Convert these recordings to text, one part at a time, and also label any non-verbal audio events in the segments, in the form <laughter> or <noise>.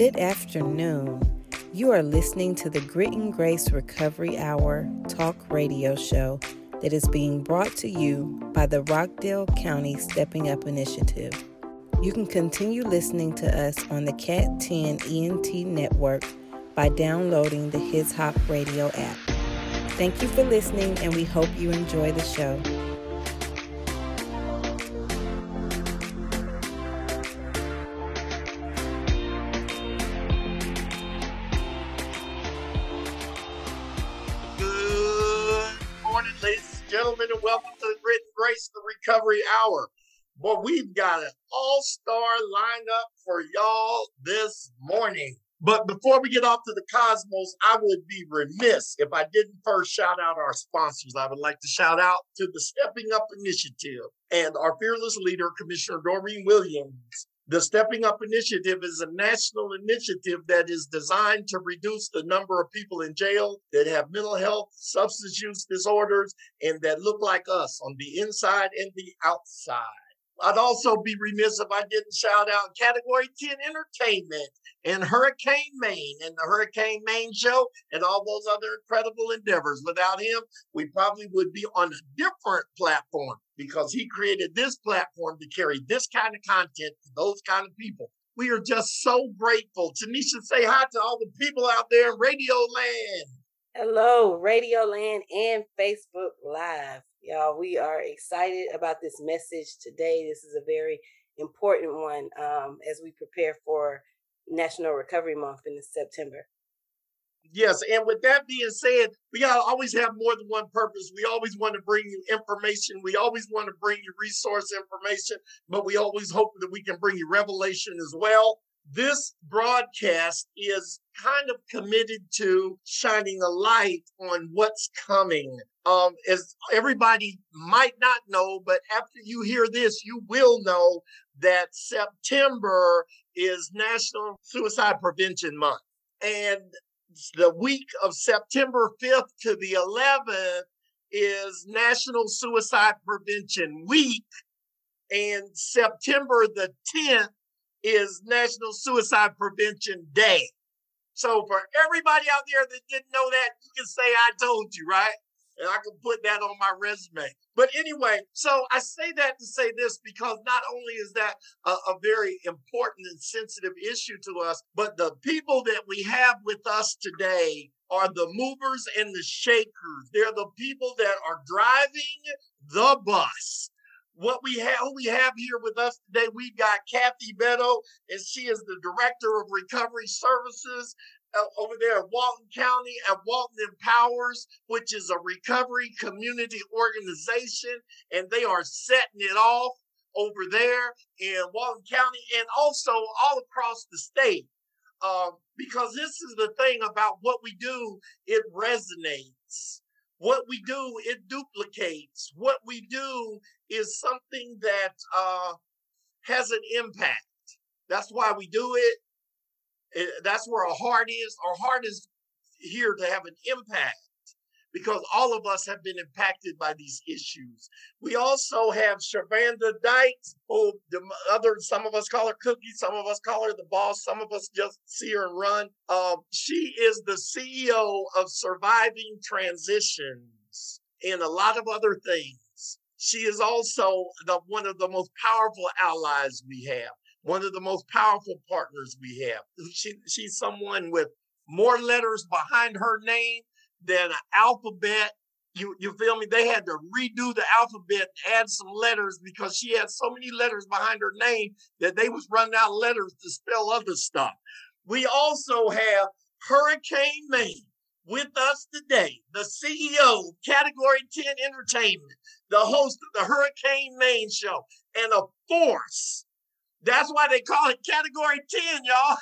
Good afternoon. You are listening to the Grit and Grace Recovery Hour talk radio show that is being brought to you by the Rockdale County Stepping Up Initiative. You can continue listening to us on the Cat 10 ENT network by downloading the His Hop Radio app. Thank you for listening, and we hope you enjoy the show. Recovery Hour. But we've got an all-star lineup for y'all this morning. But before we get off to the cosmos, I would be remiss if I didn't first shout out our sponsors. I would like to shout out to the Stepping Up Initiative and our fearless leader, Commissioner Doreen Williams. The Stepping Up Initiative is a national initiative that is designed to reduce the number of people in jail that have mental health, substance use disorders, and that look like us on the inside and the outside. I'd also be remiss if I didn't shout out Category 10 Entertainment and Hurricane Maine and the Hurricane Maine Show and all those other incredible endeavors. Without him, we probably would be on a different platform because he created this platform to carry this kind of content to those kind of people. We are just so grateful. Tanisha, say hi to all the people out there in Radio Land. Hello, Radio Land and Facebook Live. Y'all, we are excited about this message today. This is a very important one um, as we prepare for National Recovery Month in September. Yes, and with that being said, we gotta always have more than one purpose. We always want to bring you information. We always want to bring you resource information, but we always hope that we can bring you revelation as well. This broadcast is kind of committed to shining a light on what's coming. Um, as everybody might not know, but after you hear this, you will know that September is National Suicide Prevention Month. And the week of September 5th to the 11th is National Suicide Prevention Week. And September the 10th is National Suicide Prevention Day. So for everybody out there that didn't know that, you can say I told you, right? And I can put that on my resume. But anyway, so I say that to say this because not only is that a, a very important and sensitive issue to us, but the people that we have with us today are the movers and the shakers. They're the people that are driving the bus what we have who we have here with us today. We've got kathy beto and she is the director of recovery services uh, over there at walton county at walton empowers which is a recovery community organization and they are setting it off over there in walton county and also all across the state. Uh, because this is the thing about what we do it resonates. What we do, it duplicates. What we do is something that uh, has an impact. That's why we do it. it. That's where our heart is. Our heart is here to have an impact because all of us have been impacted by these issues. We also have Shavanda Dykes, who the other, some of us call her Cookie, some of us call her the boss, some of us just see her and run. Um, she is the CEO of Surviving Transitions and a lot of other things. She is also the, one of the most powerful allies we have, one of the most powerful partners we have. She, she's someone with more letters behind her name than an alphabet. You you feel me? They had to redo the alphabet, add some letters because she had so many letters behind her name that they was running out letters to spell other stuff. We also have Hurricane Maine with us today, the CEO of Category 10 Entertainment, the host of the Hurricane Main show, and a force. That's why they call it Category 10, y'all.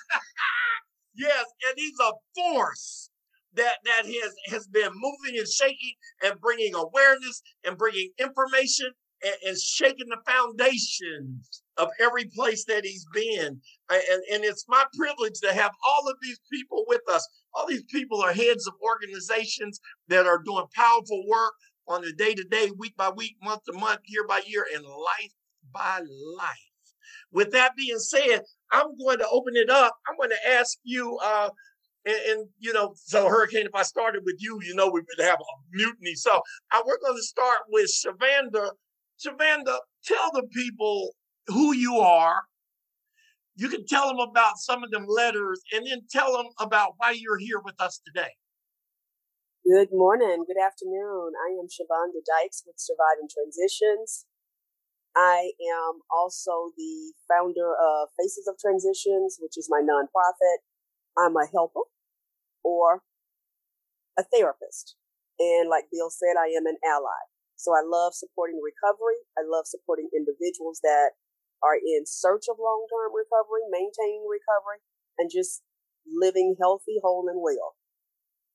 <laughs> yes, and he's a force that that has has been moving and shaking and bringing awareness and bringing information and, and shaking the foundations of every place that he's been. And, and it's my privilege to have all of these people with us. All these people are heads of organizations that are doing powerful work on a day to day, week by week, month to month, year by year, and life by life. With that being said, I'm going to open it up. I'm going to ask you, uh, and, and, you know, so Hurricane, if I started with you, you know, we would have a mutiny. So uh, we're going to start with Shavanda. Shavanda, tell the people who you are. You can tell them about some of them letters and then tell them about why you're here with us today. Good morning, good afternoon. I am Shavonda Dykes with Surviving Transitions. I am also the founder of Faces of Transitions, which is my nonprofit. I'm a helper or a therapist. And like Bill said, I am an ally. So I love supporting recovery. I love supporting individuals that are in search of long term recovery, maintaining recovery, and just living healthy, whole, and well.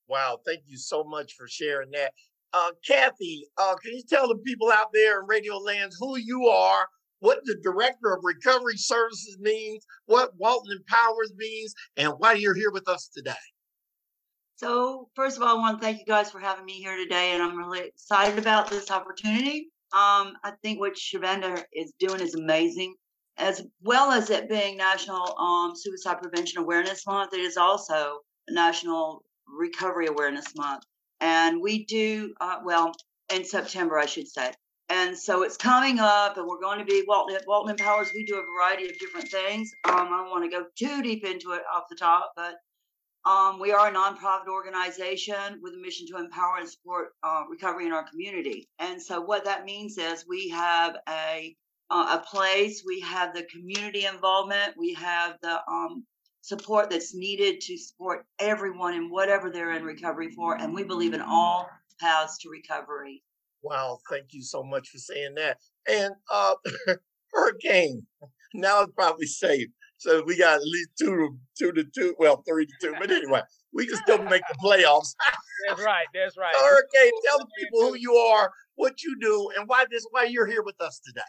Wow. Thank you so much for sharing that. Uh, Kathy, uh, can you tell the people out there in Radio Land who you are, what the Director of Recovery Services means, what Walton Empowers means, and why you're here with us today? So, first of all, I want to thank you guys for having me here today, and I'm really excited about this opportunity. Um, I think what Shavanda is doing is amazing, as well as it being National um, Suicide Prevention Awareness Month. It is also National Recovery Awareness Month, and we do uh, well in September, I should say. And so it's coming up, and we're going to be Walton, Walton Empowers. We do a variety of different things. Um, I don't want to go too deep into it off the top, but um, we are a nonprofit organization with a mission to empower and support uh, recovery in our community. And so, what that means is we have a uh, a place, we have the community involvement, we have the um, support that's needed to support everyone in whatever they're in recovery for, and we believe in all paths to recovery. Wow, thank you so much for saying that. And uh, <laughs> Hurricane, now it's probably safe. So we got at least two to two to two, well, three to two. But anyway, we can still make the playoffs. <laughs> that's right. That's right. So, Hurricane, tell the people who you are, what you do, and why this why you're here with us today.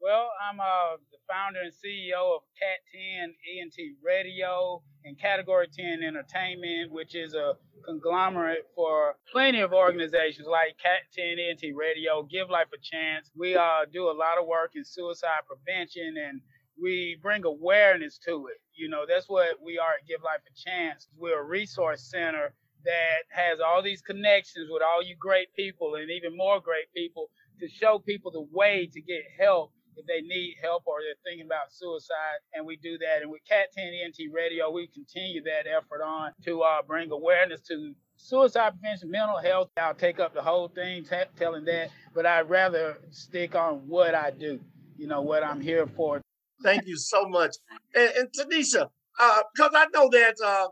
Well, I'm uh, the founder and CEO of Cat 10 ENT Radio and Category 10 Entertainment, which is a conglomerate for plenty of organizations like Cat 10 ENT Radio, Give Life a Chance. We uh, do a lot of work in suicide prevention and we bring awareness to it. You know, that's what we are at Give Life a Chance. We're a resource center that has all these connections with all you great people and even more great people to show people the way to get help if they need help or they're thinking about suicide. And we do that. And with Cat 10 ENT Radio, we continue that effort on to uh, bring awareness to suicide prevention, mental health. I'll take up the whole thing t- telling that, but I'd rather stick on what I do, you know, what I'm here for. Thank you so much. And, and Tanisha, because uh, I know that uh,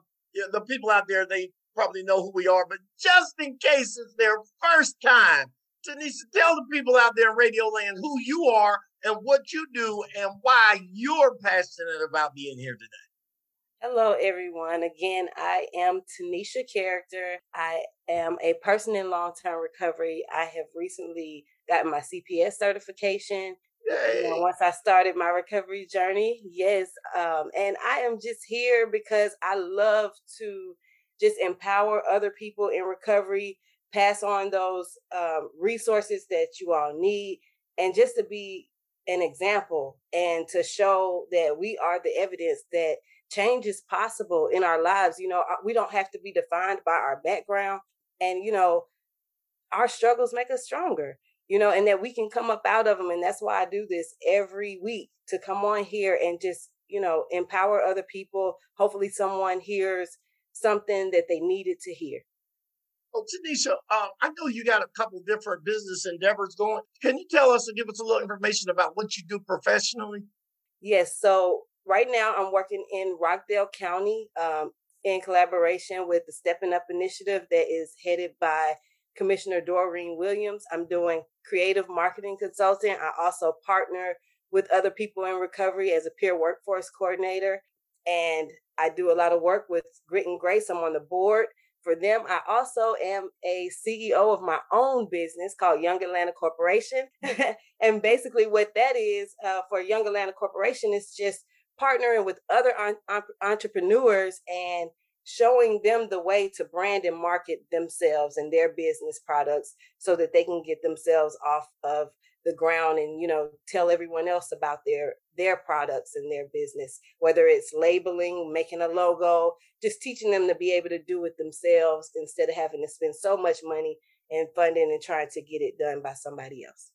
the people out there, they probably know who we are, but just in case it's their first time, Tanisha, tell the people out there in Radio Land who you are and what you do and why you're passionate about being here today. Hello, everyone. Again, I am Tanisha Character. I am a person in long term recovery. I have recently gotten my CPS certification. You know, once I started my recovery journey, yes. Um, and I am just here because I love to just empower other people in recovery, pass on those um, resources that you all need, and just to be an example and to show that we are the evidence that change is possible in our lives. You know, uh, we don't have to be defined by our background. And, you know, our struggles make us stronger, you know, and that we can come up out of them. And that's why I do this every week to come on here and just, you know, empower other people. Hopefully, someone hears something that they needed to hear. Oh, Tanisha, uh, I know you got a couple different business endeavors going. Can you tell us and give us a little information about what you do professionally? Yes. So right now I'm working in Rockdale County um, in collaboration with the Stepping Up Initiative that is headed by Commissioner Doreen Williams. I'm doing creative marketing consulting. I also partner with other people in recovery as a peer workforce coordinator. And I do a lot of work with Grit and Grace. I'm on the board for them. I also am a CEO of my own business called Young Atlanta Corporation. <laughs> and basically, what that is uh, for Young Atlanta Corporation is just partnering with other on- entrepreneurs and showing them the way to brand and market themselves and their business products so that they can get themselves off of the ground and you know tell everyone else about their their products and their business whether it's labeling making a logo just teaching them to be able to do it themselves instead of having to spend so much money and funding and trying to get it done by somebody else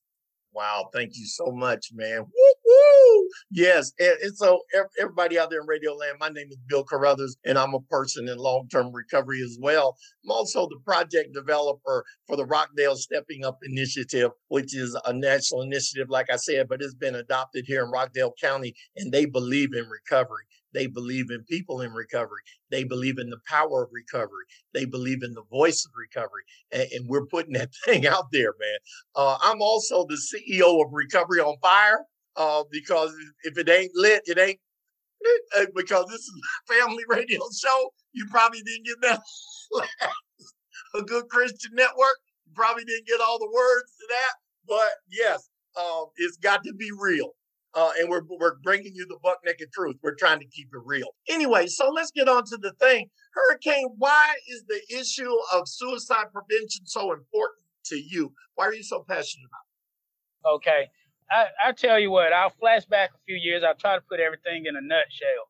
Wow, thank you so much, man. Woo-hoo! Yes, and, and, so everybody out there in Radio Land, my name is Bill Carruthers, and I'm a person in long-term recovery as well. I'm also the project developer for the Rockdale Stepping Up Initiative, which is a national initiative, like I said, but it's been adopted here in Rockdale County, and they believe in recovery. They believe in people in recovery. They believe in the power of recovery. They believe in the voice of recovery. And, and we're putting that <laughs> thing out there, man. Uh, I'm also the CEO of Recovery on Fire uh, because if it ain't lit, it ain't <laughs> uh, because this is a family <laughs> radio show. You probably didn't get that. a good Christian network. Probably didn't get all the words to that. But yes, um, it's got to be real uh, and we're we're bringing you the buck naked truth. We're trying to keep it real. Anyway, so let's get on to the thing. Hurricane, why is the issue of suicide prevention so important to you? Why are you so passionate about it? Okay. I, I tell you what, I'll flash back a few years. I'll try to put everything in a nutshell.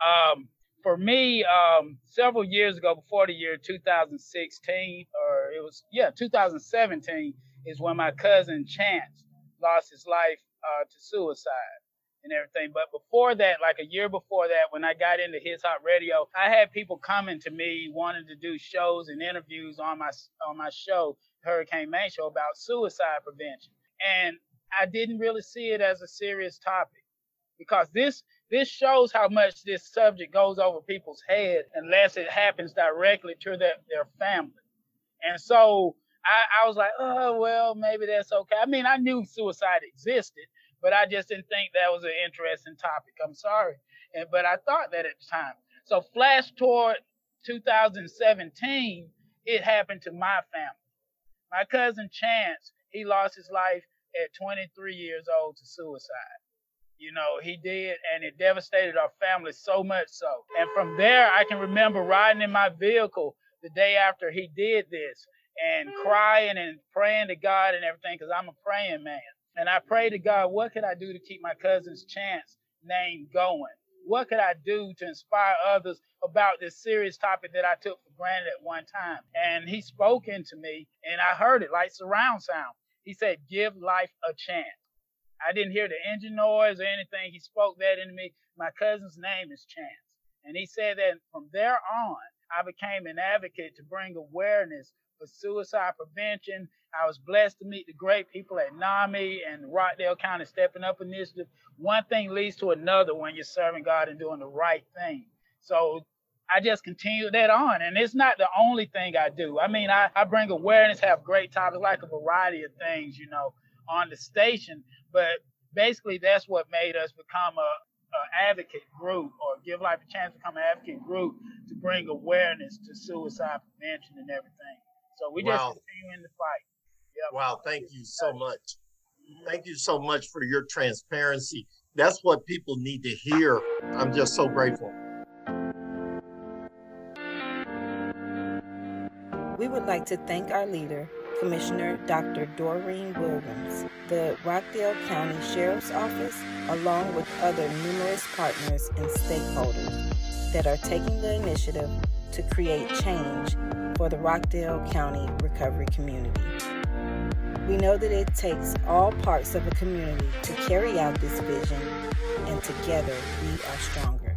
Um, for me, um, several years ago, before the year 2016, or it was, yeah, 2017, is when my cousin Chance lost his life uh, to suicide and everything. But before that, like a year before that, when I got into His Hot Radio, I had people coming to me wanting to do shows and interviews on my on my show, Hurricane Main Show, about suicide prevention. And I didn't really see it as a serious topic because this this shows how much this subject goes over people's head unless it happens directly to their, their family. And so I, I was like, oh well, maybe that's okay. I mean, I knew suicide existed, but I just didn't think that was an interesting topic. I'm sorry, and, but I thought that at the time. So flash toward 2017, it happened to my family. My cousin Chance, he lost his life at 23 years old to suicide. You know, he did, and it devastated our family so much so. And from there, I can remember riding in my vehicle the day after he did this and mm. crying and praying to God and everything because I'm a praying man. And I pray to God, what could I do to keep my cousin's chance name going? What could I do to inspire others about this serious topic that I took for granted at one time? And he spoke into me, and I heard it like surround sound. He said, Give life a chance. I didn't hear the engine noise or anything. He spoke that into me. My cousin's name is Chance. And he said that from there on, I became an advocate to bring awareness for suicide prevention. I was blessed to meet the great people at NAMI and Rockdale County Stepping Up Initiative. One thing leads to another when you're serving God and doing the right thing. So I just continue that on. And it's not the only thing I do. I mean, I, I bring awareness, have great topics, like a variety of things, you know, on the station. But basically, that's what made us become a, a advocate group or give life a chance to become an advocate group to bring awareness to suicide prevention and everything. So we wow. just continuing to fight. Yep. Wow, thank you so much. Mm-hmm. Thank you so much for your transparency. That's what people need to hear. I'm just so grateful. We would like to thank our leader, Commissioner Dr. Doreen Williams, the Rockdale County Sheriff's Office, along with other numerous partners and stakeholders that are taking the initiative to create change for the Rockdale County recovery community. We know that it takes all parts of a community to carry out this vision, and together we are stronger.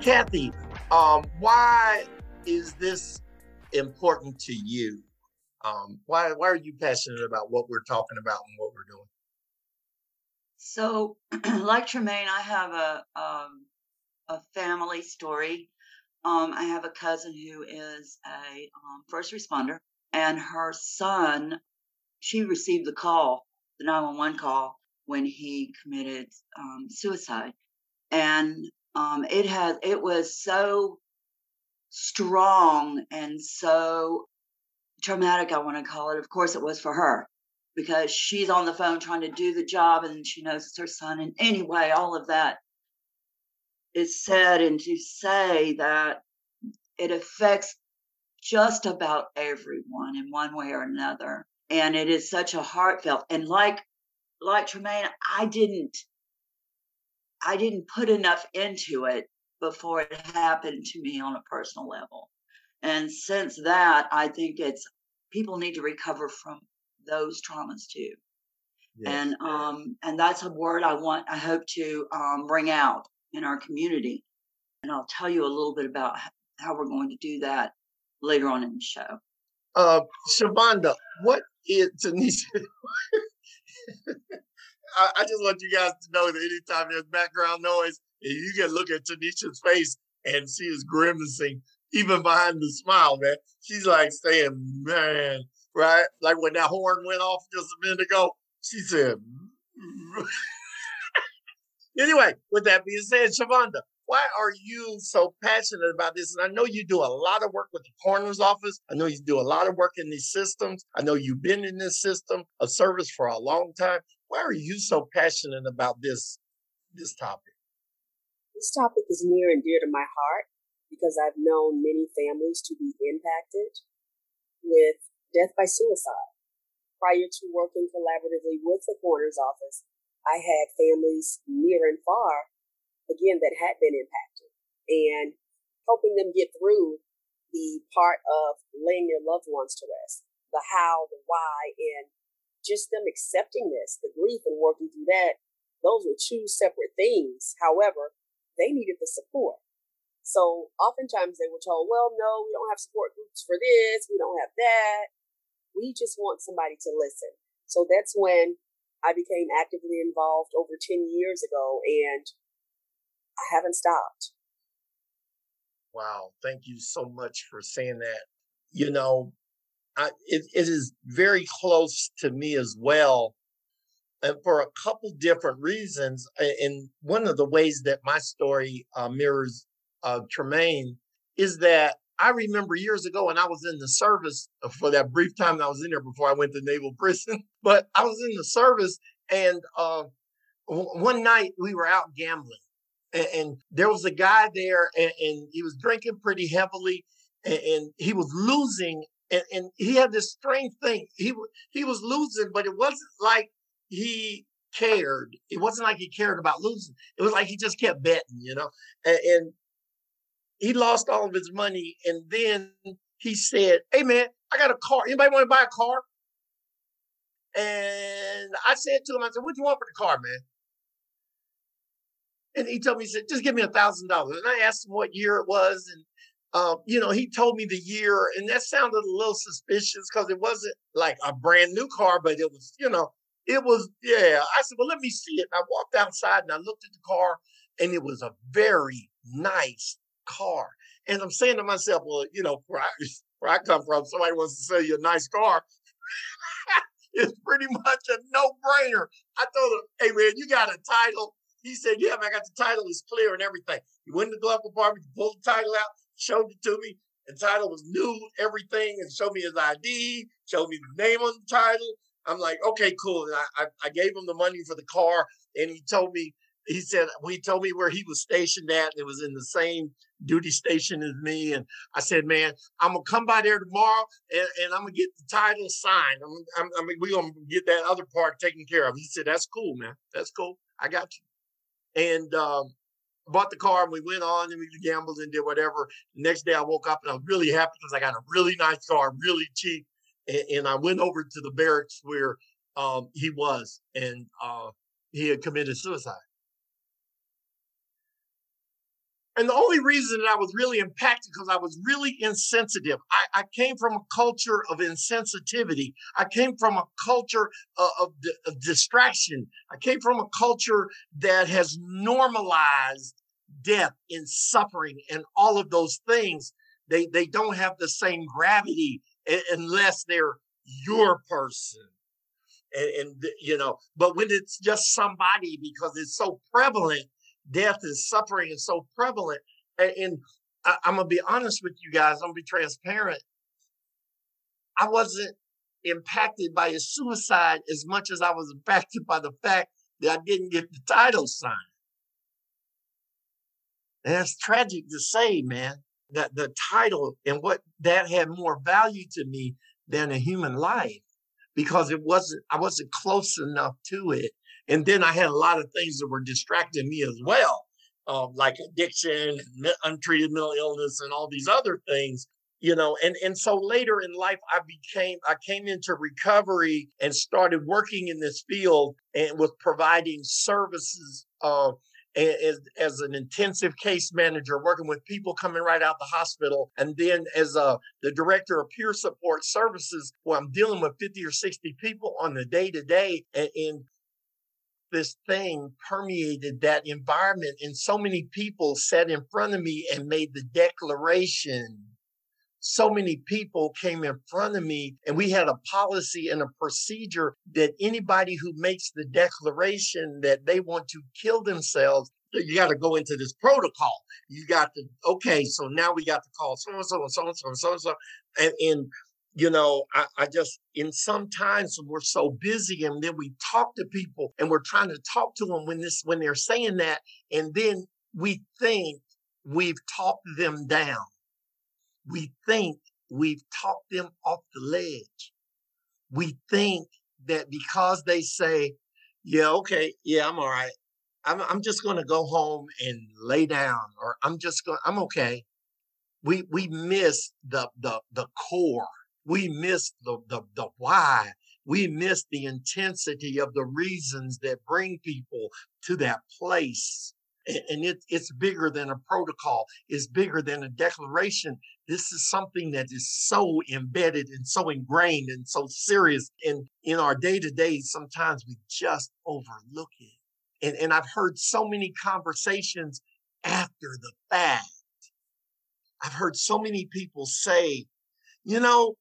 Kathy, um, why is this important to you? Um, why why are you passionate about what we're talking about and what we're doing? So, <clears throat> like Tremaine, I have a um, a family story. Um, I have a cousin who is a um, first responder, and her son, she received the call, the 911 call, when he committed um, suicide. And um, it has, it was so strong and so traumatic, I want to call it. Of course, it was for her because she's on the phone trying to do the job and she knows it's her son. And anyway, all of that is said and to say that it affects just about everyone in one way or another. And it is such a heartfelt and like like Tremaine, I didn't I didn't put enough into it before it happened to me on a personal level. And since that, I think it's people need to recover from those traumas too. Yes. And um and that's a word I want I hope to um bring out in our community. And I'll tell you a little bit about how we're going to do that later on in the show. Uh, Shavonda, what is <laughs> Tanisha? I, I, just want you guys to know that anytime there's background noise, you can look at Tanisha's face and she is grimacing, even behind the smile, man. She's like saying, man, right? Like when that horn went off just a minute ago, she said, <laughs> anyway, with that being said, Shavonda, why are you so passionate about this? And I know you do a lot of work with the coroner's office. I know you do a lot of work in these systems. I know you've been in this system of service for a long time. Why are you so passionate about this this topic? This topic is near and dear to my heart because I've known many families to be impacted with death by suicide. Prior to working collaboratively with the coroner's office, I had families near and far again, that had been impacted and helping them get through the part of laying their loved ones to rest, the how, the why, and just them accepting this, the grief and working through that. Those were two separate things. However, they needed the support. So oftentimes they were told, well, no, we don't have support groups for this. We don't have that. We just want somebody to listen. So that's when I became actively involved over 10 years ago. And I haven't stopped. Wow. Thank you so much for saying that. You know, I, it, it is very close to me as well. And for a couple different reasons. And one of the ways that my story uh, mirrors uh, Tremaine is that I remember years ago when I was in the service uh, for that brief time I was in there before I went to naval <laughs> prison, but I was in the service and uh, one night we were out gambling and, and there was a guy there, and, and, he was drinking pretty heavily, and, and he was losing, and, he had this strange thing. He he was losing, but it wasn't like he cared. It wasn't like he cared about losing. It was like he just kept betting, you know. and he lost all of his money, and then he said, "Hey man, I got a car. Anybody want to buy a car?" And I said to him, I said, "What do you want for the car, man?" And he told me, he said, just give me a thousand dollars. And I asked him what year it was. And, uh, you know, he told me the year and that sounded a little suspicious because it wasn't like a brand new car, but it was, you know, it was, yeah. I said, well, let me see it. And I walked outside and I looked at the car and it was a very nice car. And I'm saying to myself, well, you know, where I, <laughs> where I come from, somebody wants to sell you a nice car. <laughs> it's pretty much a no brainer. I told him, hey, man, you got a title he said, Yeah, man, I got the title, it's clear and everything. He went in the glove compartment, pulled the title out, showed it to me. The title was new, everything, and showed me his ID, showed me the name on the title. I'm like, okay, cool. And I, I, I gave him the money for the car, and he told me, he said, he told me where he was stationed at. It was in the same duty station as me. And I said, man, I'm gonna come by there tomorrow and, and I'm gonna get the title signed. I'm, I'm, I'm, we're gonna get that other part taken care of. He said, that's cool, man. That's cool. I got you and um, bought the car and we went on and we gambled and did whatever. Next day I woke up and I was really happy because I got a really nice car, really cheap. And, and I went over to the barracks where um, he was and uh, he had committed suicide. And the only reason that I was really impacted because I was really insensitive. I, I, came from a culture of insensitivity. I came from a culture uh, of, of, of distraction. I came from a culture that has normalized death and suffering and all of those things. They, they don't have the same gravity unless they're your person. And, and you know, but when it's just somebody because it's so prevalent death and suffering is so prevalent. And, and I, I'm gonna be honest with you guys. I'm gonna be transparent. I wasn't impacted by his suicide as much as I was impacted by the fact that I didn't get the title signed. And that's tragic to say, man. that the title and what that had more value to me than a human life because it wasn't I wasn't close enough to it. And then I had a lot of things that were distracting me as well, um, like addiction, untreated mental illness, and all these other things. You know, and and so later in life, I became I came into recovery and started working in this field and was providing services uh, as, as an intensive case manager working with people coming right out the hospital and then as a the director of peer support services where i'm dealing with 50 or 60 people on the day to day and this thing permeated that environment and so many people sat in front of me and made the declaration. So many people came in front of me and we had a policy and a procedure that anybody who makes the declaration that they want to kill themselves you got to go into this protocol. You got to okay so now we got to call so and so and so and so and so and so and, you know I, I just in some sometimes we're so busy and then we talk to people and we're trying to talk to them when this when they're saying that and then we think we've talked them down we think we've talked them off the ledge. We think that because they say, yeah, okay, yeah, I'm all right. I'm, I'm just going to go home and lay down, or I'm just going, I'm okay. We, we miss the, the, the core. We miss the, the, the why. We miss the intensity of the reasons that bring people to that place. And it, it's bigger than a protocol. It's bigger than a declaration. This is something that is so embedded and so ingrained and so serious in in our day-to-day. Sometimes we just overlook it. And, and i've heard so many conversations after the fact. I've heard so many people say you know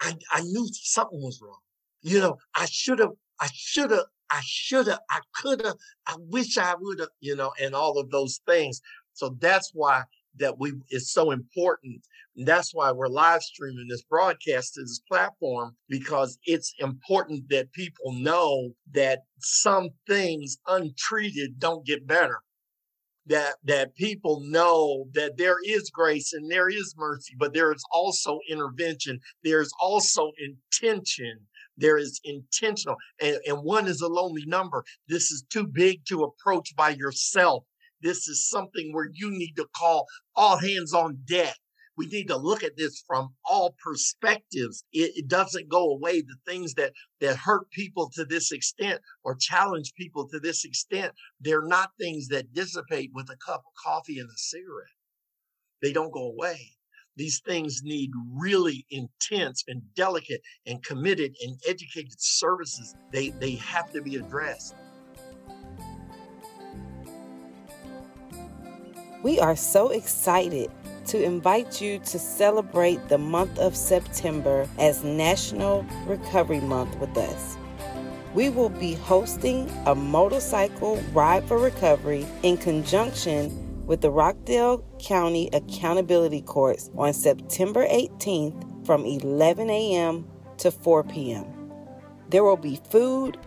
i, I knew something was wrong you know i should have i should have I should have, I could have, I wish I would have, you know, and all of those things. So that's why that we it's so important. And that's why we're live streaming this broadcast to this platform because it's important that people know that some things untreated don't get better. That that people know that there is grace and there is mercy, but there is also intervention. There's also intention there is intentional, and, and one is a lonely number. This is too big to approach by yourself. This is something where you need to call all hands on deck. We need to look at this from all perspectives. It, it, doesn't go away. The things that that hurt people to this extent or challenge people to this extent, they're not things that dissipate with a cup of coffee and a cigarette. They don't go away. These things need really intense and delicate and committed and educated services. They, they have to be addressed. We are so excited to invite you to celebrate the month of September as National Recovery Month with us. We will be hosting a motorcycle ride for recovery in conjunction with the Rockdale County Accountability Courts on September 18th from 11 a.m. to 4 p.m. There will be food,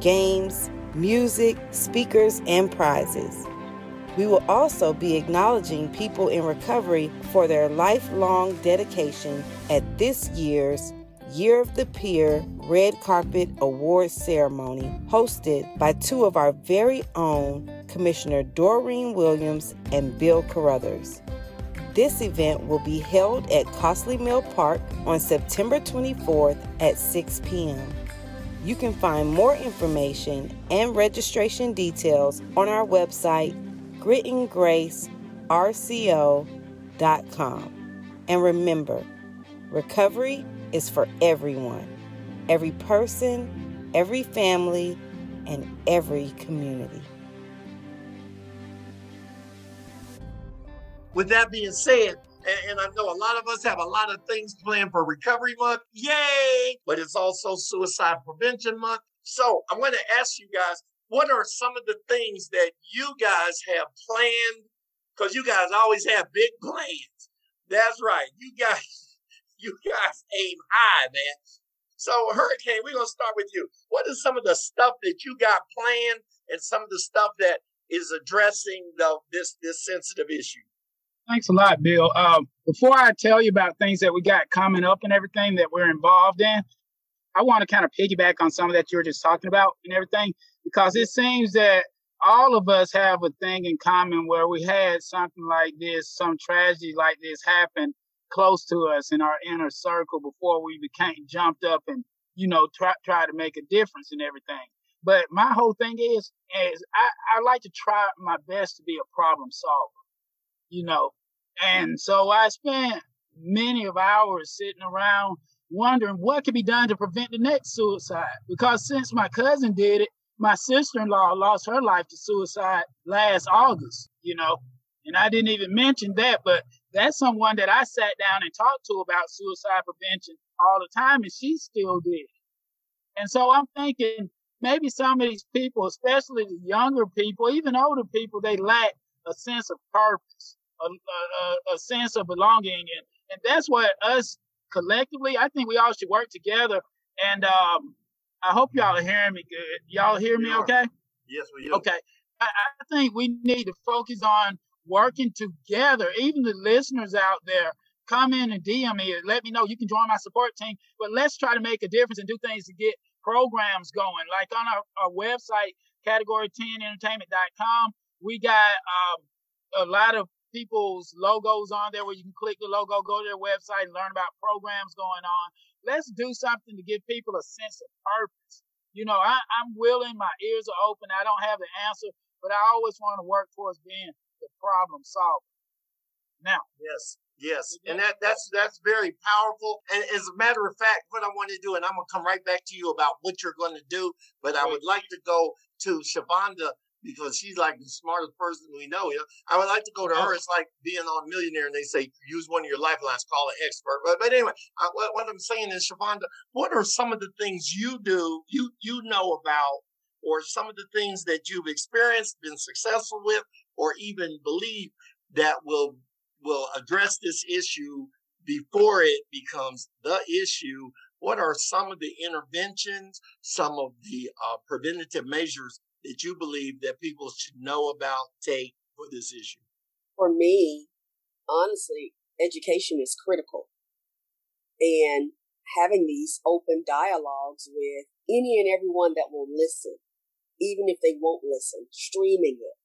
games, music, speakers, and prizes. We will also be acknowledging people in recovery for their lifelong dedication at this year's Year of the Peer Red Carpet Award Ceremony, hosted by two of our very own Commissioner Doreen Williams and Bill Carruthers. This event will be held at Costley Mill Park on September 24th at 6 p.m. You can find more information and registration details on our website, gritandgracerco.com. And remember, recovery is for everyone, every person, every family, and every community. With that being said, and, I know a lot of us have a lot of things planned for Recovery Month. Yay! But it's also Suicide Prevention Month. So I'm going to ask you guys, what are some of the things that you guys have planned? Because you guys always have big plans. That's right. You guys <laughs> you guys aim high, man. So, Hurricane, we're gonna start with you. What is some of the stuff that you got planned, and some of the stuff that is addressing the this this sensitive issue? Thanks a lot, Bill. Um, before I tell you about things that we got coming up and everything that we're involved in, I want to kind of piggyback on some of that you were just talking about and everything, because it seems that all of us have a thing in common where we had something like this, some tragedy like this happen close to us in our inner circle before we became jumped up and you know try try to make a difference in everything. But my whole thing is is I, I like to try my best to be a problem solver, you know. And mm. so I spent many of hours sitting around wondering what could be done to prevent the next suicide. Because since my cousin did it, my sister-in-law lost her life to suicide last August, you know. And I didn't even mention that, but that's someone that I sat down and talked to about suicide prevention all the time, and she still did. And so I'm thinking maybe some of these people, especially the younger people, even older people, they lack a sense of purpose, a, a, a sense of belonging, and and that's what us collectively, I think we all should work together. And um, I hope y'all are hearing me good. Y'all hear me okay? Yes, we do. Okay. I, I think we need to focus on working together. Even the listeners out there, come in and DM me. Let me know. You can join my support team. But let's try to make a difference and do things to get programs going. Like on our, our website, category10entertainment.com, we got um, a lot of people's logos on there where you can click the logo, go to their website, and learn about programs going on. Let's do something to give people a sense of purpose. You know, I, I'm willing, my ears are open. I don't have the answer, but I always want to work towards being the problem solver. Now, yes, yes, and that that's that's very powerful. And as a matter of fact, what I want to do, and I'm gonna come right back to you about what you're going to do, but I would like to go to Shavonda because she's like the smartest person we know. You know? I would like to go to her. It's like being on Millionaire and they say, use one of your lifelines, call an expert. But, but anyway, I, what, what, I'm saying is, Shavonda, what are some of the things you do, you, you know about, or some of the things that you've experienced, been successful with, or even believe that will, will address this issue before it becomes the issue? What are some of the interventions, some of the uh, preventative measures that you believe that people should know about, take for this issue? For me, honestly, education is critical. And having these open dialogues with any and everyone that will listen, even if they won't listen, streaming it,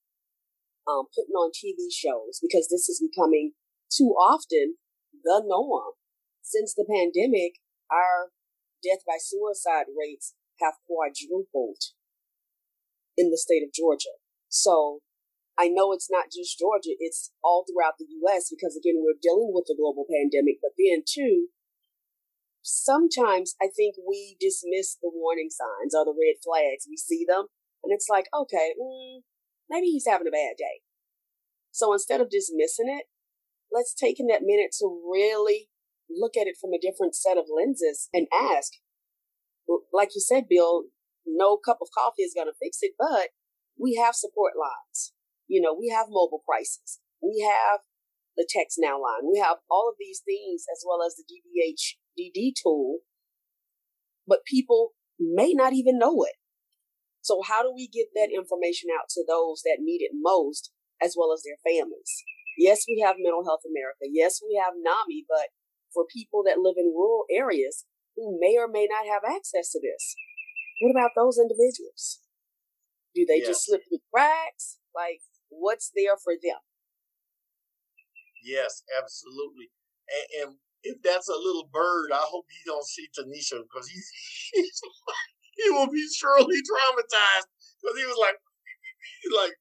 um, putting on TV shows, because this is becoming too often the norm. Since the pandemic, our death by suicide rates have quadrupled in the state of Georgia. So I know it's not just Georgia, it's all throughout the US because again, we're dealing with the global pandemic, but then too, sometimes I think we dismiss the warning signs or the red flags. We see them and it's like, okay, mm, maybe he's having a bad day. So instead of dismissing it, let's take in that minute to really look at it from a different set of lenses and ask, like you said, Bill, no cup of coffee is going to fix it, but we have support lines. You know, we have mobile crisis. We have the text now line. We have all of these things as well as the DBHDD tool, but people may not even know it. So how do we get that information out to those that need it most as well as their families? Yes, we have Mental Health America. Yes, we have NAMI, but for people that live in rural areas who may or may not have access to this, what about those individuals? Do they yes. just slip through cracks? Like, what's there for them? Yes, absolutely. And, and if that's a little bird, I hope he don't see Tanisha because <laughs> he's, he's he will be surely traumatized because he was like, <laughs> like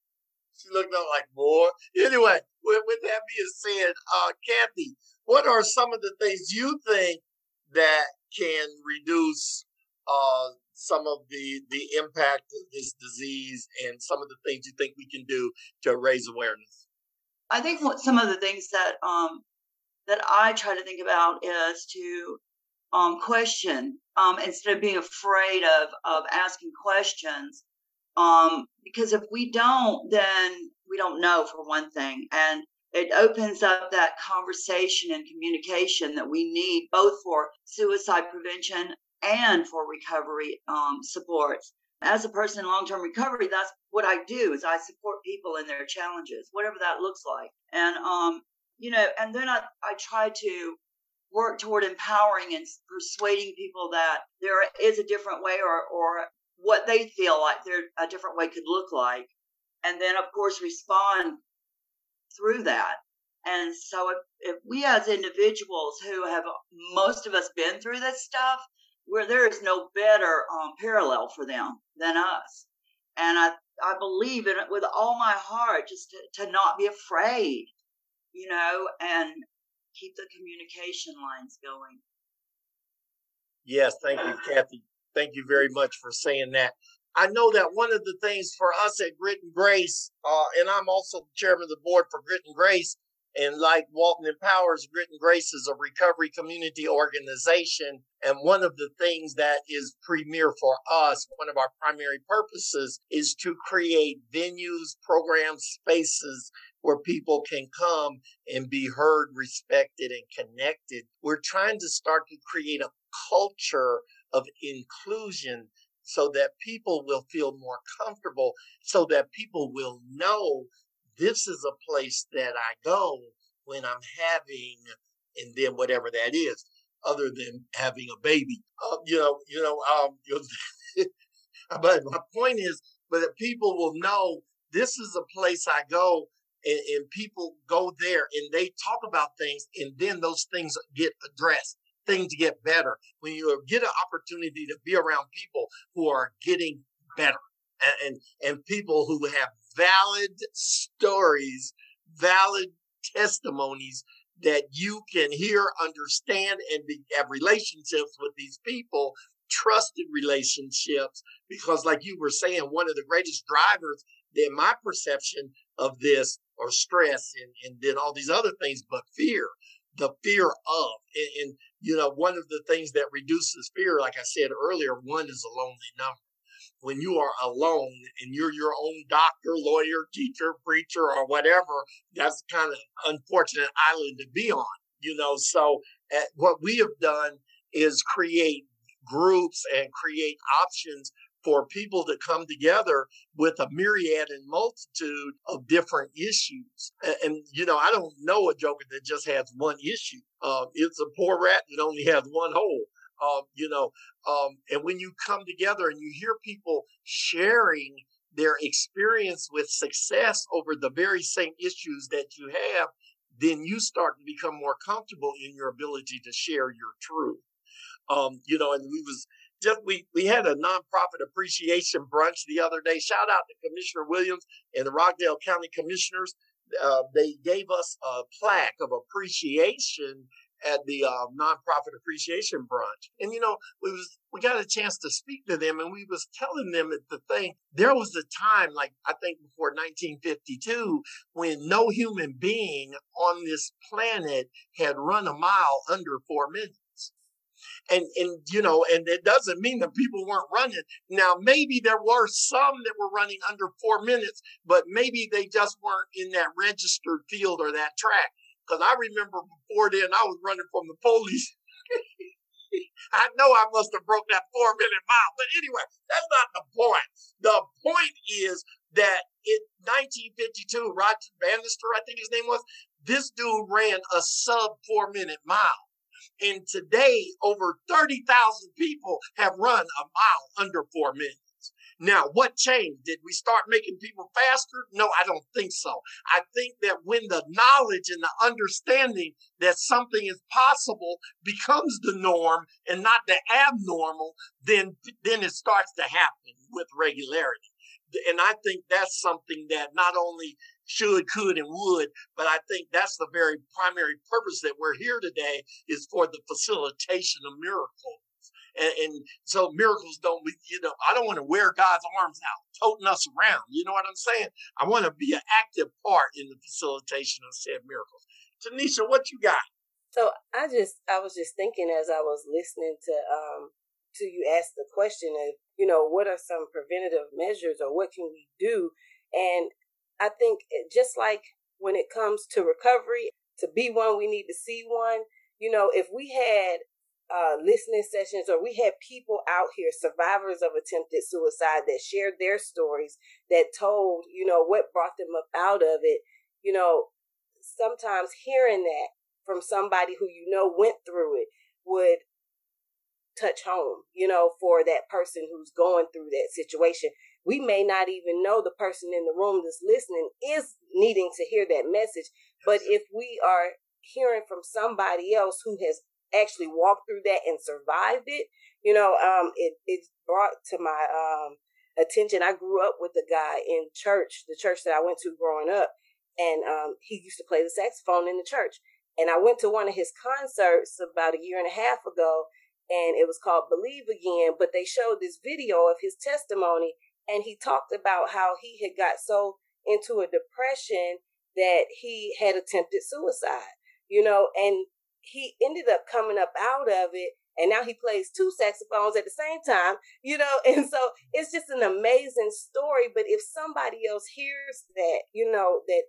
she looked up like more. Anyway, with, with that being said, uh, Kathy, what are some of the things you think that can reduce uh, some of the the impact of this disease and some of the things you think we can do to raise awareness? I think what some of the things that um, that I try to think about is to um, question um, instead of being afraid of of asking questions. Um, because if we don't, then we don't know for one thing, and it opens up that conversation and communication that we need both for suicide prevention and for recovery um, supports. As a person in long-term recovery, that's what I do is I support people in their challenges, whatever that looks like. And um, you know, and then I, I try to work toward empowering and persuading people that there is a different way or, or what they feel like there a different way could look like. And then, of course, respond through that. And so, if, if we as individuals who have most of us been through this stuff, where there is no better um, parallel for them than us. And I, I believe in it with all my heart, just to, to not be afraid, you know, and keep the communication lines going. Yes, thank you, Kathy. Thank you very much for saying that. I know that one of the things for us at Grit and Grace, uh, and I'm also chairman of the board for Grit and Grace, and like Walton Empowers, Grit and Grace is a recovery community organization. And one of the things that is premier for us, one of our primary purposes is to create venues, programs, spaces where people can come and be heard, respected, and connected. We're trying to start to create a culture of inclusion so that people will feel more comfortable, so that people will know this is a place that I go when I'm having, and then whatever that is, other than having a baby. Uh, you know, you know, um, <laughs> <laughs> but my point is, but that people will know this is a place I go and, and, people go there and they talk about things and then those things get addressed things get better when you get an opportunity to be around people who are getting better and, and, and people who have valid stories, valid testimonies that you can hear, understand, and be, have relationships with these people, trusted relationships. Because, like you were saying, one of the greatest drivers in my perception of this or stress and, and then all these other things, but fear, the fear of. And, and, you know, one of the things that reduces fear, like I said earlier, one is a lonely number when you are alone and you're your own doctor, lawyer, teacher, preacher, or whatever, that's kind of unfortunate island to be on, you know. So uh, what we have done is create groups and create options for people to come together with a myriad and multitude of different issues. And, and, you know, I don't know a joker that just has one issue. Uh, it's a poor rat that only has one hole um, you know, um, and when you come together and you hear people sharing their experience with success over the very same issues that you have, then you start to become more comfortable in your ability to share your truth. Um, you know, and we was just we we had a nonprofit appreciation brunch the other day. Shout out to Commissioner Williams and the Rockdale County Commissioners. Uh, they gave us a plaque of appreciation at the uh, nonprofit appreciation brunch. And you know, we was we got a chance to speak to them, and we was telling them that the thing there was a time, like I think before 1952, when no human being on this planet had run a mile under four minutes. And and you know, and it doesn't mean that people weren't running. Now maybe there were some that were running under four minutes, but maybe they just weren't in that registered field or that track. Because I remember before then, I was running from the police. <laughs> I know I must have broke that four minute mile. But anyway, that's not the point. The point is that in 1952, Roger Bannister, I think his name was, this dude ran a sub four minute mile. And today, over 30,000 people have run a mile under four minutes. Now, what changed? Did we start making people faster? No, I don't think so. I think that when the knowledge and the understanding that something is possible becomes the norm and not the abnormal, then, then it starts to happen with regularity. And I think that's something that not only should, could, and would, but I think that's the very primary purpose that we're here today is for the facilitation of miracles and, and so miracles don't, you know, I don't want to wear God's arms out, toting us around. You know what I'm saying? I want to be an active part in the facilitation of said miracles. Tanisha, what you got? So I just, I was just thinking as I was listening to, um, to you ask the question of, you know, what are some preventative measures or what can we do? And I think just like when it comes to recovery, to be one, we need to see one. You know, if we had uh, listening sessions, or we had people out here, survivors of attempted suicide, that shared their stories, that told, you know, what brought them up out of it. You know, sometimes hearing that from somebody who you know went through it would touch home, you know, for that person who's going through that situation. We may not even know the person in the room that's listening is needing to hear that message. But if we are hearing from somebody else who has actually walked through that and survived it, you know, um, it, it brought to my um, attention. I grew up with a guy in church, the church that I went to growing up, and um, he used to play the saxophone in the church. And I went to one of his concerts about a year and a half ago, and it was called Believe Again. But they showed this video of his testimony, and he talked about how he had got so into a depression that he had attempted suicide, you know, and he ended up coming up out of it. And now he plays two saxophones at the same time, you know, <laughs> and so it's just an amazing story. But if somebody else hears that, you know, that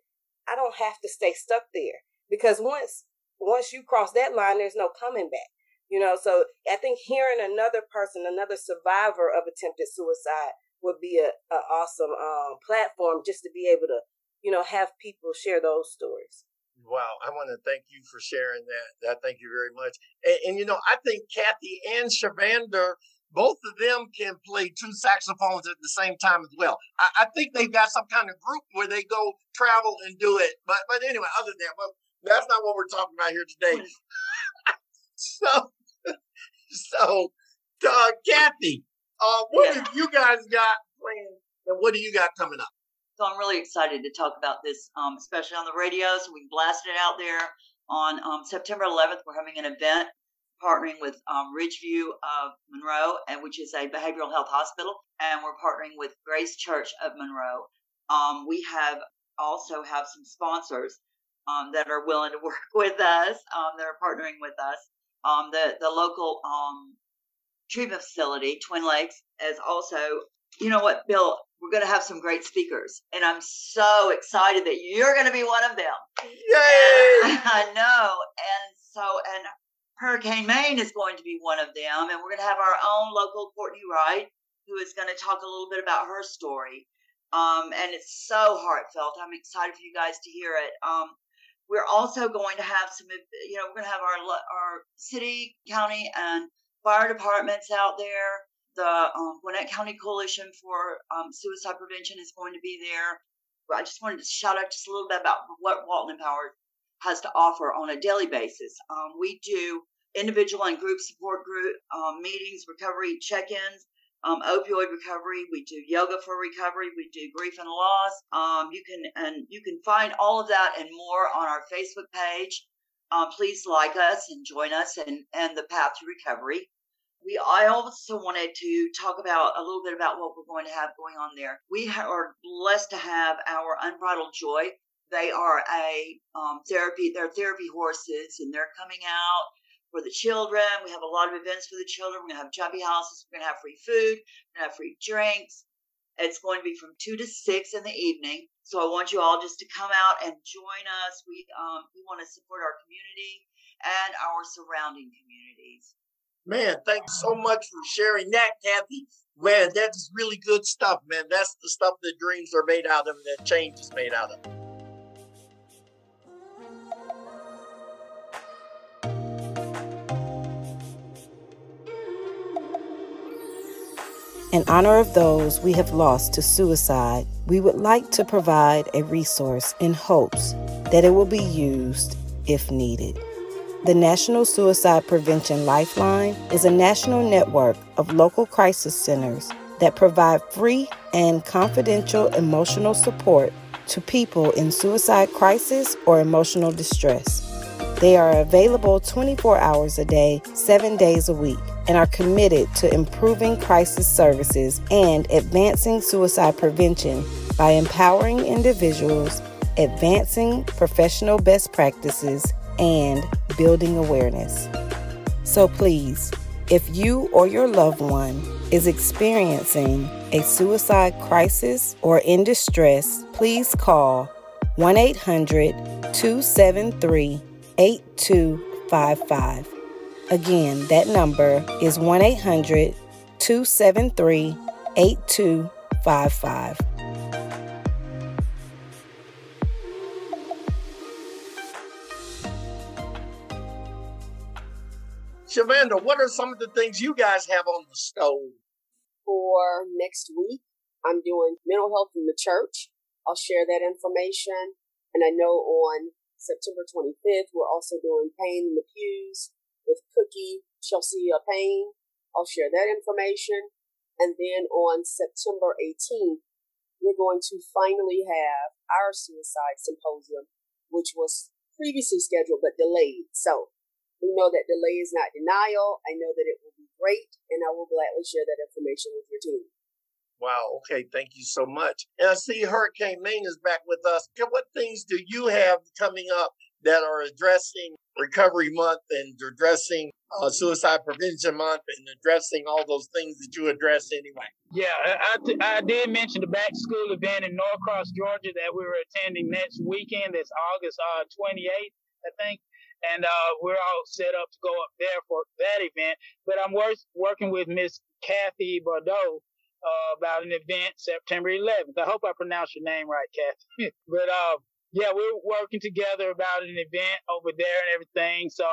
I don't have to stay stuck there because once once you cross that line, there's no coming back. You know, so I think hearing another person, another survivor of attempted suicide would be a, a awesome um, platform just to be able to, you know, have people share those stories. Wow, I want to thank you for sharing that. That thank you very much. And, and you know, I think Kathy and Shavander, both of them can play two saxophones at the same time as well. I, I, think they've got some kind of group where they go travel and do it. But but anyway, other than well, that's not what we're talking about here today. <laughs> so so, uh, Kathy, uh, what yeah. have you guys got planned, and what do you got coming up? So I'm really excited to talk about this, um, especially on the radio, so we blasted it out there. On um, September 11th, we're having an event partnering with um, Ridgeview of Monroe, and which is a behavioral health hospital, and we're partnering with Grace Church of Monroe. Um, we have also have some sponsors um, that are willing to <laughs> work with us. Um, that are partnering with us the the local treatment facility, Twin Lakes, is also. You know what, Bill? We're going to have some great speakers, and I'm so excited that you're going to be one of them. Yay! <laughs> I know, and so and Hurricane Maine is going to be one of them, and we're going to have our own local Courtney Wright, who is going to talk a little bit about her story. Um, and it's so heartfelt. I'm excited for you guys to hear it. Um, we're also going to have some, you know, we're going to have our our city, county, and fire departments out there. The um, Gwinnett County Coalition for um, Suicide Prevention is going to be there. I just wanted to shout out just a little bit about what Walton Empowered has to offer on a daily basis. Um, we do individual and group support group um, meetings, recovery check-ins, um, opioid recovery. We do yoga for recovery. We do grief and loss. Um, you can and you can find all of that and more on our Facebook page. Um, please like us and join us and and the path to recovery. We I also wanted to talk about a little bit about what we're going to have going on there. We are blessed to have our unbridled joy. They are a um, therapy. They're therapy horses, and they're coming out for the children. We have a lot of events for the children. We're going to have jumpy houses. We're going to have free food. We're to have free drinks. It's going to be from two to six in the evening. So I want you all just to come out and join us. We um, we want to support our community and our surrounding communities. Man, thanks so much for sharing that, Kathy. Man, that's really good stuff, man. That's the stuff that dreams are made out of, that change is made out of. In honor of those we have lost to suicide, we would like to provide a resource in hopes that it will be used if needed. The National Suicide Prevention Lifeline is a national network of local crisis centers that provide free and confidential emotional support to people in suicide crisis or emotional distress. They are available 24 hours a day, 7 days a week and are committed to improving crisis services and advancing suicide prevention by empowering individuals, advancing professional best practices, and building awareness. So please, if you or your loved one is experiencing a suicide crisis or in distress, please call 1 800 273 8255 Again, that number is 1 800 273 8255. Shavanda, what are some of the things you guys have on the stove? For next week, I'm doing mental health in the church. I'll share that information. And I know on September 25th, we're also doing Pain in the Pews with Cookie Chelsea Payne. I'll share that information. And then on September 18th, we're going to finally have our suicide symposium, which was previously scheduled but delayed. So we know that delay is not denial. I know that it will be great, and I will gladly share that information with your team. Wow. Okay. Thank you so much. And I see Hurricane Maine is back with us. What things do you have coming up that are addressing Recovery Month and addressing uh, Suicide Prevention Month and addressing all those things that you address anyway? Yeah, I, I did mention the back school event in Norcross, Georgia that we were attending next weekend. That's August uh, 28th, I think and uh, we're all set up to go up there for that event. But I'm work, working with Miss Kathy Bordeaux uh, about an event September 11th. I hope I pronounced your name right, Kathy. <laughs> but uh, yeah, we're working together about an event over there and everything. So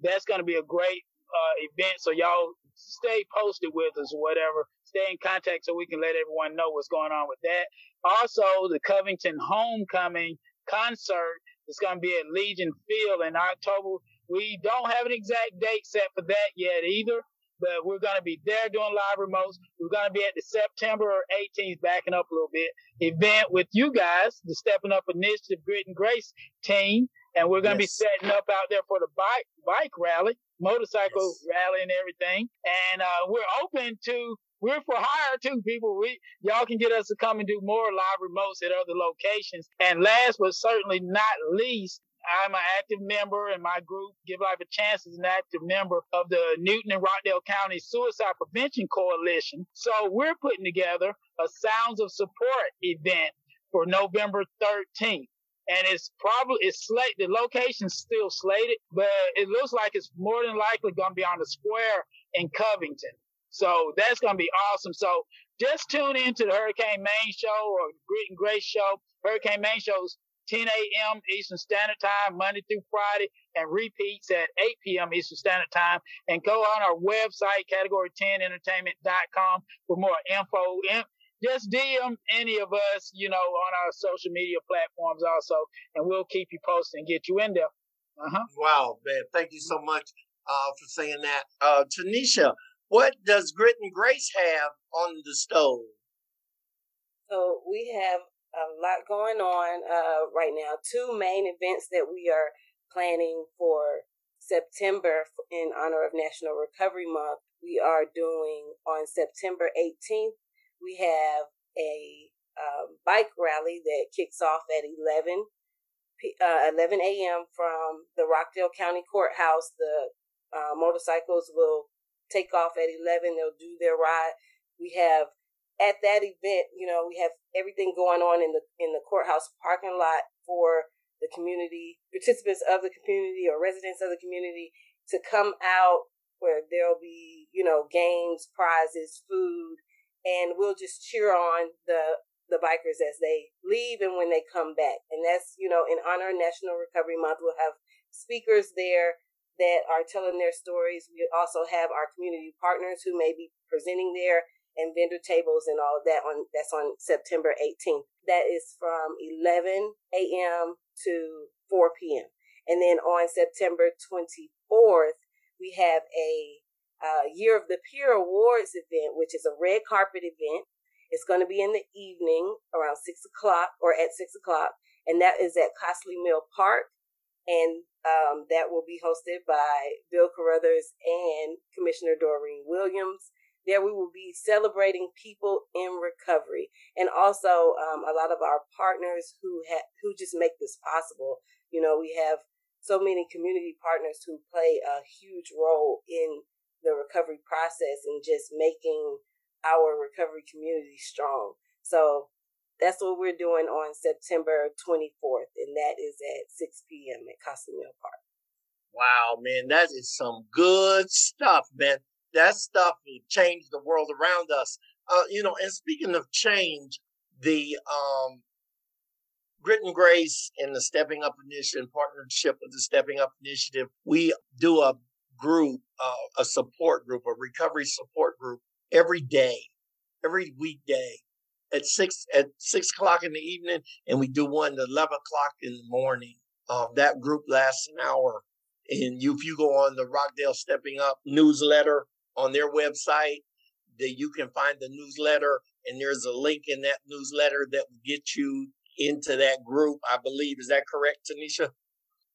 that's going to be a great uh, event. So y'all stay posted with us or whatever. Stay in contact so we can let everyone know what's going on with that. Also, the Covington Homecoming concert is going to be at Legion Field in October. We don't have an exact date set for that yet either but we're going to be there doing live remotes. We're going to be at the September 18th, backing up a little bit, event with you guys, the Stepping Up Initiative Grit and Grace team. And we're going to yes. be setting up out there for the bike, bike rally, motorcycle yes. rally and everything. And, uh, we're open to, we're for hire too, people. We, y'all can get us to come and do more live remotes at other locations. And last but certainly not least, I'm an active member in my group, Give Life a Chance, is an active member of the Newton and Rockdale County Suicide Prevention Coalition. So we're putting together a Sounds of Support event for November 13th. And it's probably, it's slated, the location's still slated, but it looks like it's more than likely going to be on the square in Covington. So that's going to be awesome. So just tune in to the Hurricane Main show or Grit and Grace show. Hurricane Main shows 10 a.m. Eastern Standard Time, Monday through Friday, and repeats at 8 p.m. Eastern Standard Time. And go on our website, category10entertainment.com, for more info. Just DM any of us, you know, on our social media platforms also, and we'll keep you posted and get you in there. Uh-huh. Wow, man. Thank you so much uh, for saying that. Uh, Tanisha, what does Grit and Grace have on the stove? So we have a lot going on uh, right now. Two main events that we are planning for September in honor of National Recovery Month. We are doing on September 18th. We have a um, bike rally that kicks off at 11 uh, 11 a.m. from the Rockdale County Courthouse. The uh, motorcycles will take off at 11. They'll do their ride. We have at that event, you know, we have everything going on in the in the courthouse parking lot for the community participants of the community or residents of the community to come out where there'll be, you know, games, prizes, food, and we'll just cheer on the the bikers as they leave and when they come back. And that's, you know, in honor of National Recovery Month, we'll have speakers there that are telling their stories. We also have our community partners who may be presenting there and vendor tables and all of that on that's on September 18th. That is from 11 a.m. to 4 p.m. And then on September 24th, we have a uh, Year of the Peer Awards event, which is a red carpet event. It's going to be in the evening around six o'clock or at six o'clock, and that is at Costley Mill Park. And um, that will be hosted by Bill Carruthers and Commissioner Doreen Williams. There we will be celebrating people in recovery and also um, a lot of our partners who ha- who just make this possible. You know, we have so many community partners who play a huge role in the recovery process and just making our recovery community strong. So that's what we're doing on September 24th, and that is at 6 p.m. at Costley Mill Park. Wow, man, that is some good stuff, man that stuff will change the world around us. Uh, you know, and speaking of change, the um, Grit and Grace and the Stepping Up Initiative, partnership with the Stepping Up Initiative, we do a group, uh, a support group, a recovery support group every day, every weekday at six at six o'clock in the evening, and we do one at eleven o'clock in the morning. Uh, that group lasts an hour, and you, if you go on the Rockdale Stepping Up newsletter on their website, that you can find the newsletter, and there's a link in that newsletter that will get you into that group. I believe is that correct, Tanisha?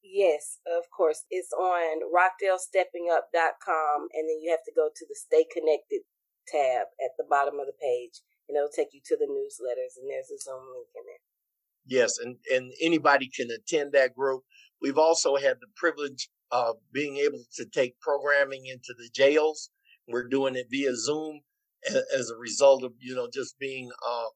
Yes, of course. It's on rockdalesteppingup.com, and then you have to go to the Stay Connected tab at the bottom of the page, and it'll take you to the newsletters, and there's a Zoom link in there. Yes, and, and anybody can attend that group. We've also had the privilege of being able to take programming into the jails. We're doing it via Zoom as a result of, you know, just being uh,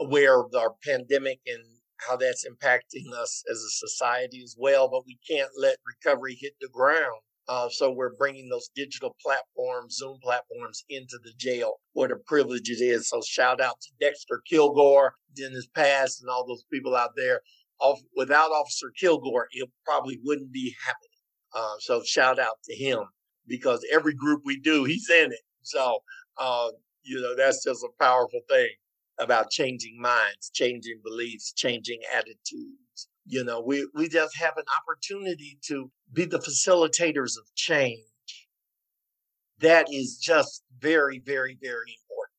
aware of our pandemic and how that's impacting us as a society as well. But we can't let recovery hit the ground. Uh, so we're bringing those digital platforms, Zoom platforms, into the jail. What a privilege it is. So shout out to Dexter Kilgore, Dennis Pass, and all those people out there. Off, without Officer Kilgore, it probably wouldn't be happening. Uh, so shout out to him because every group we do, he's in it. So, uh, you know, that's just a powerful thing about changing minds, changing beliefs, changing attitudes. You know, we, we just have an opportunity to be the facilitators of change. That is just very, very, very important.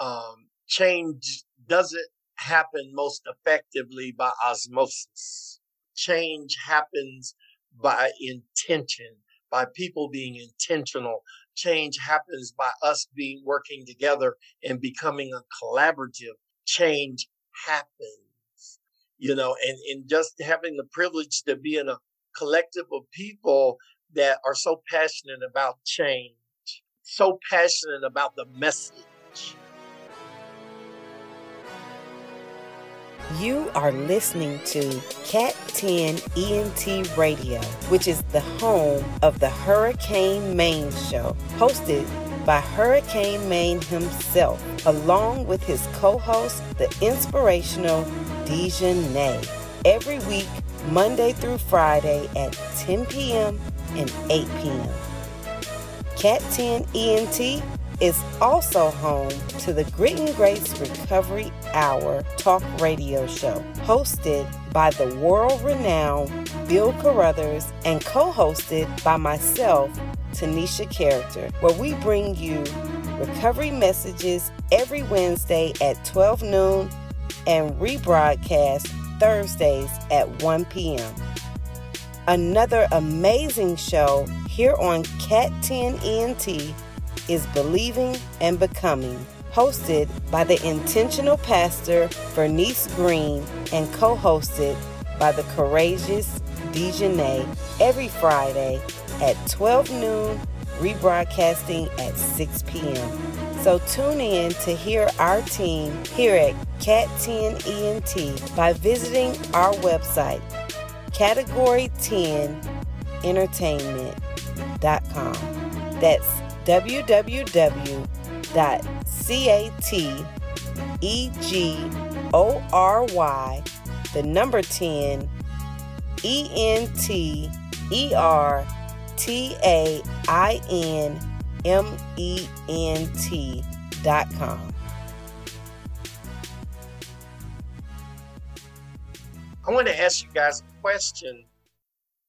Um, change doesn't happen most effectively by osmosis. Change happens by intention, by people being intentional. Change happens by us being working together and becoming a collaborative. Change happens, you know, and, and just having the privilege to be in a collective of people that are so passionate about change, so passionate about the message. You are listening to Cat 10 ENT Radio, which is the home of the Hurricane Maine Show, hosted by Hurricane Maine himself, along with his co host, the inspirational Dejanay, every week, Monday through Friday at 10 p.m. and 8 p.m. Cat 10 ENT is also home to the Grit and Grace Recovery Hour talk radio show, hosted by the world renowned Bill Carruthers and co hosted by myself, Tanisha Character, where we bring you recovery messages every Wednesday at 12 noon and rebroadcast Thursdays at 1 p.m. Another amazing show here on Cat 10 ENT is Believing and Becoming, hosted by the intentional pastor Bernice Green and co hosted by the courageous Dejanay every Friday at 12 noon, rebroadcasting at 6 p.m. So tune in to hear our team here at Cat 10 ENT by visiting our website, category 10 entertainment.com. That's www.category, the number 10, E-N-T-E-R-T-A-I-N-M-E-N-T dot com. I want to ask you guys a question.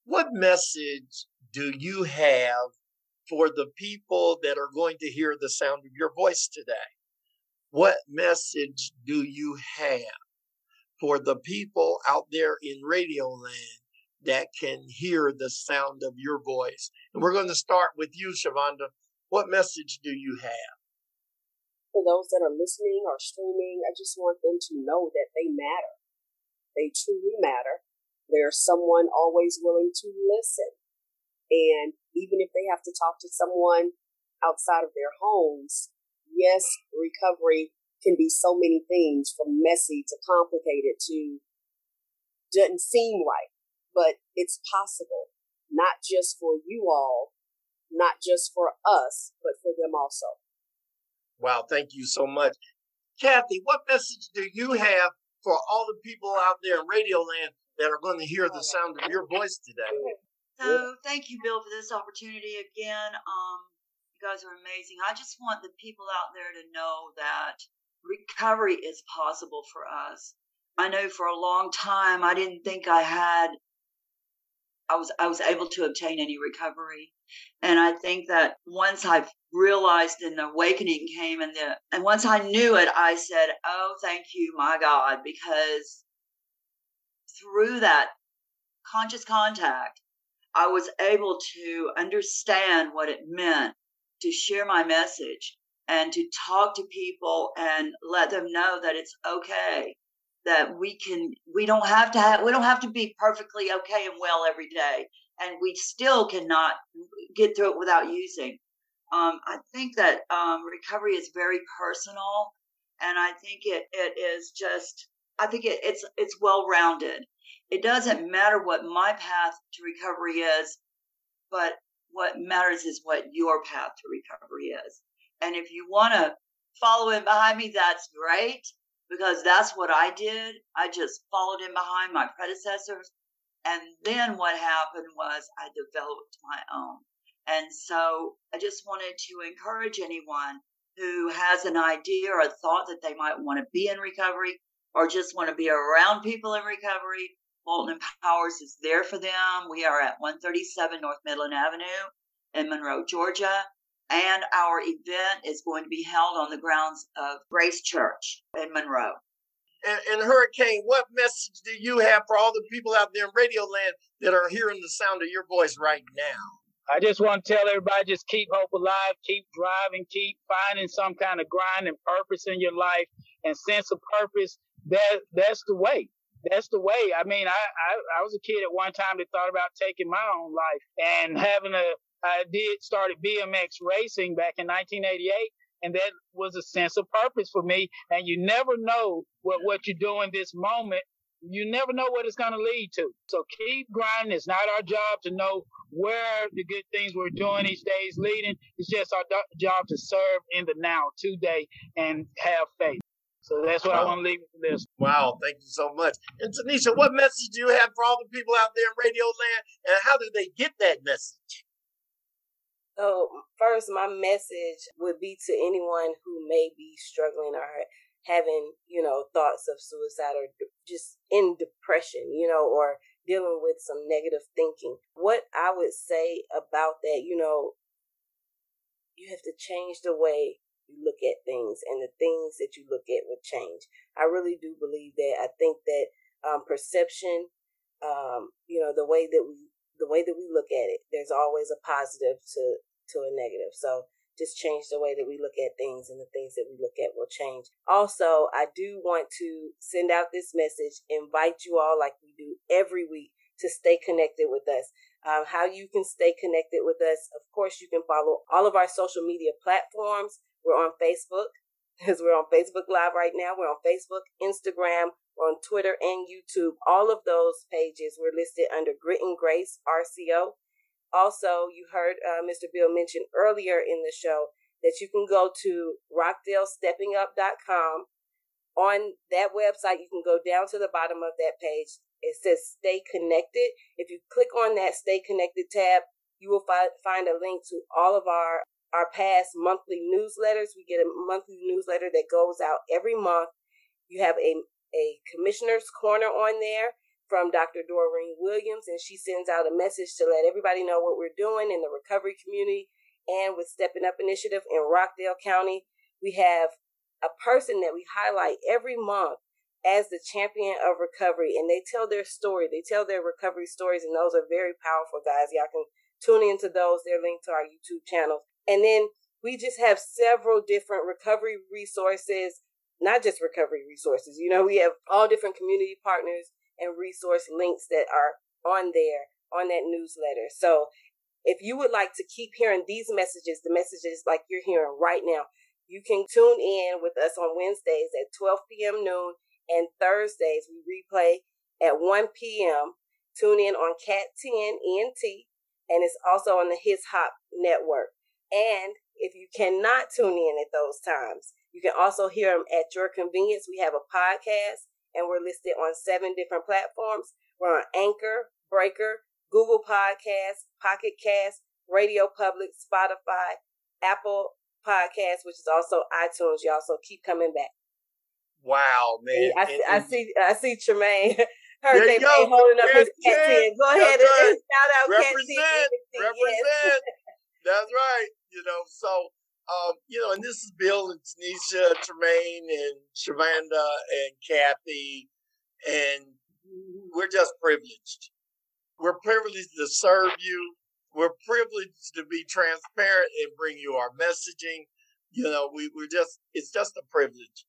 What message do you have for the people that are going to hear the sound of your voice today? What message do you have for the people out there in radio land that can hear the sound of your voice? And we're going to start with you, Shavonda. What message do you have? For those that are listening or streaming, I just want them to know that they matter. They truly matter. There's someone always willing to listen. And even if they have to talk to someone outside of their homes, yes, recovery can be so many things from messy to complicated to doesn't seem right, but it's possible, not just for you all, not just for us, but for them also. Wow, thank you so much. Kathy, what message do you have for all the people out there in Radio Land that are going to hear the sound of your voice today? So thank you, Bill, for this opportunity again. Um, you guys are amazing. I just want the people out there to know that recovery is possible for us. I know for a long time I didn't think I had I was I was able to obtain any recovery. And I think that once I realized and the awakening came and the and once I knew it, I said, Oh, thank you, my God, because through that conscious contact, I was able to understand what it meant to share my message and to talk to people and let them know that it's okay that we can we don't have to have we don't have to be perfectly okay and well every day and we still cannot get through it without using. Um, i think that um, recovery is very personal and i think it, it is just i think it, it's it's well rounded it doesn't matter what my path to recovery is but what matters is what your path to recovery is. And if you want to follow in behind me that's great because that's what I did. I just followed in behind my predecessors. And then what happened was I developed my own. And so I just wanted to encourage anyone who has an idea or a thought that they might want to be in recovery or just want to be around people in recovery. Walton Empowers is there for them. We are at 137 North Midland Avenue in Monroe, Georgia. And our event is going to be held on the grounds of Grace Church in Monroe. And, and, Hurricane, what message do you have for all the people out there in Radio Land that are hearing the sound of your voice right now? I just want to tell everybody just keep hope alive, keep driving, keep finding some kind of grind and purpose in your life and sense of purpose. That that's the way. That's the way. I mean, I, I, I was a kid at one time that thought about taking my own life and having a I did started BMX racing back in 1988, and that was a sense of purpose for me. And you never know what what you're doing this moment. You never know what it's going to lead to. So keep grinding. It's not our job to know where the good things we're doing each day is leading. It's just our do- job to serve in the now, today, and have faith. So that's what wow. I want to leave with this. Wow, thank you so much. And Tanisha, what message do you have for all the people out there in Radio Land, and how do they get that message? So, first, my message would be to anyone who may be struggling or having, you know, thoughts of suicide or just in depression, you know, or dealing with some negative thinking. What I would say about that, you know, you have to change the way you look at things and the things that you look at would change. I really do believe that. I think that um, perception, um, you know, the way that we the way that we look at it, there's always a positive to to a negative. So just change the way that we look at things and the things that we look at will change. Also, I do want to send out this message, invite you all like we do every week to stay connected with us. Um, how you can stay connected with us. Of course, you can follow all of our social media platforms. We're on Facebook <laughs> because we're on Facebook Live right now. We're on Facebook, Instagram, on Twitter and YouTube. All of those pages were listed under Grit and Grace RCO. Also, you heard uh, Mr. Bill mention earlier in the show that you can go to rockdalesteppingup.com. On that website, you can go down to the bottom of that page. It says Stay Connected. If you click on that Stay Connected tab, you will fi- find a link to all of our our past monthly newsletters. We get a monthly newsletter that goes out every month. You have a a commissioner's corner on there from Dr. Doreen Williams, and she sends out a message to let everybody know what we're doing in the recovery community and with Stepping Up Initiative in Rockdale County. We have a person that we highlight every month as the champion of recovery, and they tell their story. They tell their recovery stories, and those are very powerful, guys. Y'all can tune into those. They're linked to our YouTube channel. And then we just have several different recovery resources, not just recovery resources. You know, we have all different community partners and resource links that are on there on that newsletter. So if you would like to keep hearing these messages, the messages like you're hearing right now, you can tune in with us on Wednesdays at 12 p.m. noon and Thursdays we replay at 1 p.m. Tune in on Cat 10 ENT and it's also on the His Hop network. And if you cannot tune in at those times, you can also hear them at your convenience. We have a podcast and we're listed on seven different platforms. We're on Anchor, Breaker, Google Podcasts, Pocket Cast, Radio Public, Spotify, Apple Podcasts, which is also iTunes. Y'all, so keep coming back. Wow, man! I, see, I see, I see Tremaine. <laughs> There Heard they go. holding up his cat ten. Go ahead and, and <laughs> shout out cat ten. represent, Yes. represent. That's right. You know, so um, you know, and this is Bill and Tanisha, Tremaine, and Shavanda, and Kathy, and we're just privileged. We're privileged to serve you. We're privileged to be transparent and bring you our messaging. You know, we, we're just, it's just a privilege.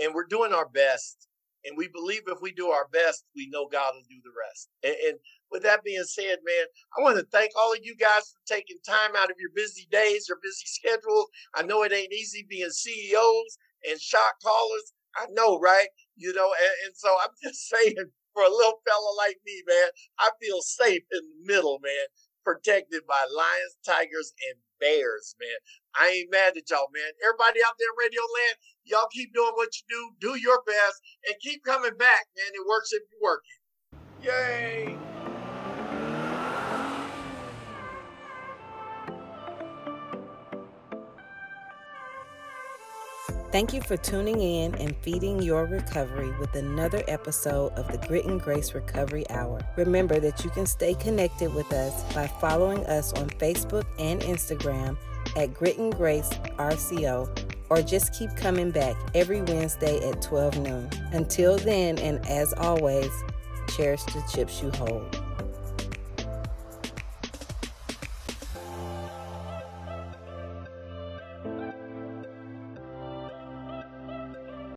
And we're doing our best. And we believe if we do our best, we know God will do the rest. And, and with that being said, man, I want to thank all of you guys for taking time out of your busy days, your busy schedules. I know it ain't easy being CEOs and shot callers. I know, right? You know, and, and so I'm <laughs> just saying, for a little fella like me, man, I feel safe in the middle, man, protected by lions, tigers, and bears, man. I ain't mad at y'all, man. Everybody out there in Radio Land, y'all keep doing what you do, do your best, and keep coming back, man. It works if you work it. Yay! Thank you for tuning in and feeding your recovery with another episode of the Grit and Grace Recovery Hour. Remember that you can stay connected with us by following us on Facebook and Instagram at Grit and Grace RCO or just keep coming back every Wednesday at 12 noon. Until then, and as always, cherish the chips you hold.